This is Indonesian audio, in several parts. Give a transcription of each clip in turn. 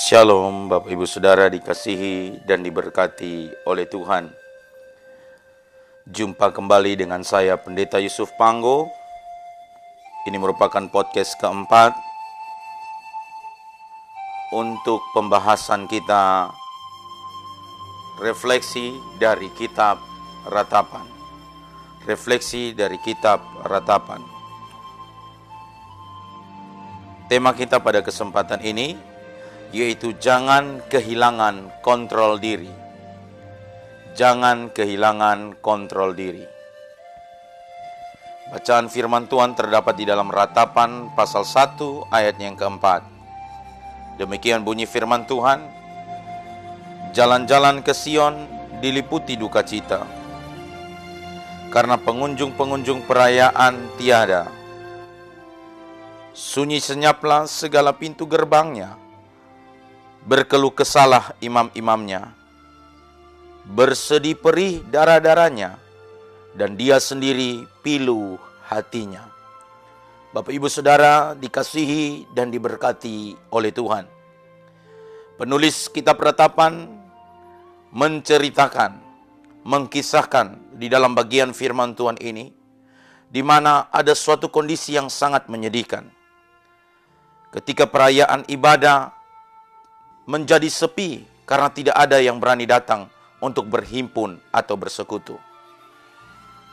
Shalom Bapak Ibu Saudara dikasihi dan diberkati oleh Tuhan. Jumpa kembali dengan saya Pendeta Yusuf Panggo. Ini merupakan podcast keempat untuk pembahasan kita refleksi dari kitab Ratapan. Refleksi dari kitab Ratapan. Tema kita pada kesempatan ini yaitu jangan kehilangan kontrol diri. Jangan kehilangan kontrol diri. Bacaan firman Tuhan terdapat di dalam ratapan pasal 1 ayat yang keempat. Demikian bunyi firman Tuhan, Jalan-jalan ke Sion diliputi duka cita, karena pengunjung-pengunjung perayaan tiada. Sunyi senyaplah segala pintu gerbangnya, berkeluh kesalah imam-imamnya, bersedih perih darah-darahnya, dan dia sendiri pilu hatinya. Bapak Ibu Saudara dikasihi dan diberkati oleh Tuhan. Penulis kitab ratapan menceritakan, mengkisahkan di dalam bagian firman Tuhan ini, di mana ada suatu kondisi yang sangat menyedihkan. Ketika perayaan ibadah menjadi sepi karena tidak ada yang berani datang untuk berhimpun atau bersekutu.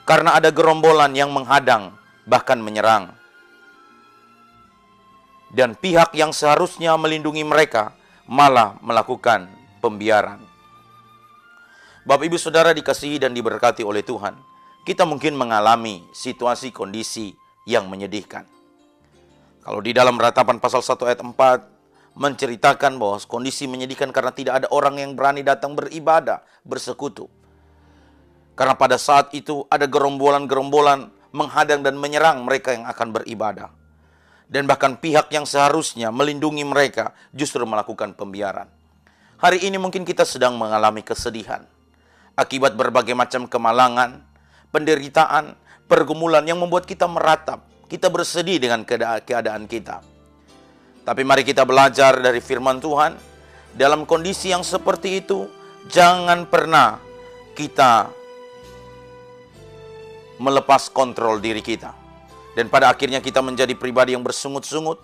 Karena ada gerombolan yang menghadang, bahkan menyerang. Dan pihak yang seharusnya melindungi mereka malah melakukan pembiaran. Bapak Ibu Saudara dikasihi dan diberkati oleh Tuhan, kita mungkin mengalami situasi kondisi yang menyedihkan. Kalau di dalam ratapan pasal 1 ayat 4, menceritakan bahwa kondisi menyedihkan karena tidak ada orang yang berani datang beribadah, bersekutu. Karena pada saat itu ada gerombolan-gerombolan menghadang dan menyerang mereka yang akan beribadah. Dan bahkan pihak yang seharusnya melindungi mereka justru melakukan pembiaran. Hari ini mungkin kita sedang mengalami kesedihan. Akibat berbagai macam kemalangan, penderitaan, pergumulan yang membuat kita meratap. Kita bersedih dengan keadaan kita tapi mari kita belajar dari firman Tuhan. Dalam kondisi yang seperti itu, jangan pernah kita melepas kontrol diri kita. Dan pada akhirnya kita menjadi pribadi yang bersungut-sungut,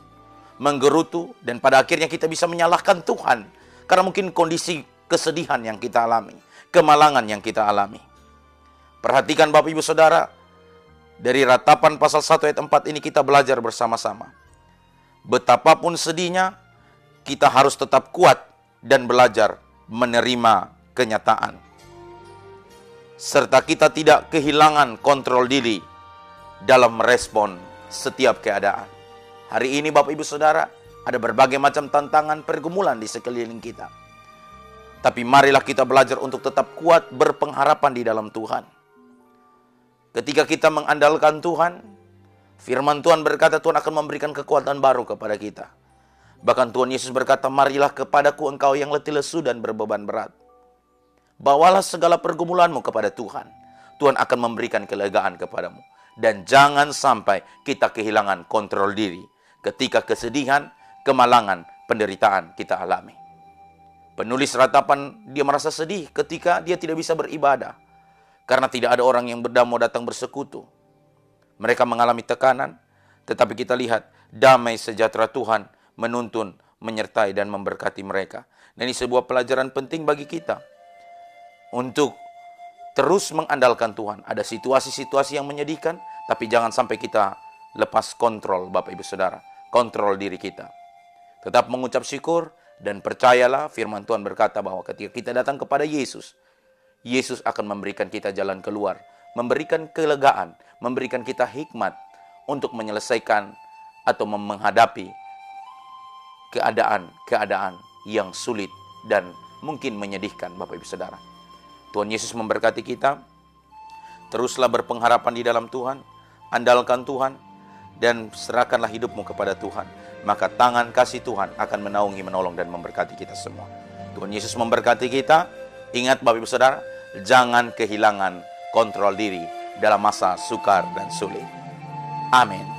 menggerutu, dan pada akhirnya kita bisa menyalahkan Tuhan. Karena mungkin kondisi kesedihan yang kita alami, kemalangan yang kita alami. Perhatikan Bapak Ibu Saudara, dari ratapan pasal 1 ayat 4 ini kita belajar bersama-sama betapapun sedihnya, kita harus tetap kuat dan belajar menerima kenyataan. Serta kita tidak kehilangan kontrol diri dalam merespon setiap keadaan. Hari ini Bapak Ibu Saudara, ada berbagai macam tantangan pergumulan di sekeliling kita. Tapi marilah kita belajar untuk tetap kuat berpengharapan di dalam Tuhan. Ketika kita mengandalkan Tuhan, Firman Tuhan berkata Tuhan akan memberikan kekuatan baru kepada kita. Bahkan Tuhan Yesus berkata, marilah kepadaku engkau yang letih lesu dan berbeban berat. Bawalah segala pergumulanmu kepada Tuhan. Tuhan akan memberikan kelegaan kepadamu. Dan jangan sampai kita kehilangan kontrol diri ketika kesedihan, kemalangan, penderitaan kita alami. Penulis ratapan dia merasa sedih ketika dia tidak bisa beribadah. Karena tidak ada orang yang berdamai datang bersekutu. Mereka mengalami tekanan, tetapi kita lihat damai sejahtera Tuhan menuntun, menyertai dan memberkati mereka. Dan ini sebuah pelajaran penting bagi kita untuk terus mengandalkan Tuhan. Ada situasi-situasi yang menyedihkan, tapi jangan sampai kita lepas kontrol Bapak Ibu Saudara, kontrol diri kita. Tetap mengucap syukur dan percayalah firman Tuhan berkata bahwa ketika kita datang kepada Yesus, Yesus akan memberikan kita jalan keluar memberikan kelegaan, memberikan kita hikmat untuk menyelesaikan atau menghadapi keadaan-keadaan yang sulit dan mungkin menyedihkan Bapak Ibu Saudara. Tuhan Yesus memberkati kita. Teruslah berpengharapan di dalam Tuhan, andalkan Tuhan dan serahkanlah hidupmu kepada Tuhan. Maka tangan kasih Tuhan akan menaungi, menolong dan memberkati kita semua. Tuhan Yesus memberkati kita. Ingat Bapak Ibu Saudara, jangan kehilangan kontrol diri dalam masa sukar dan sulit. Amin.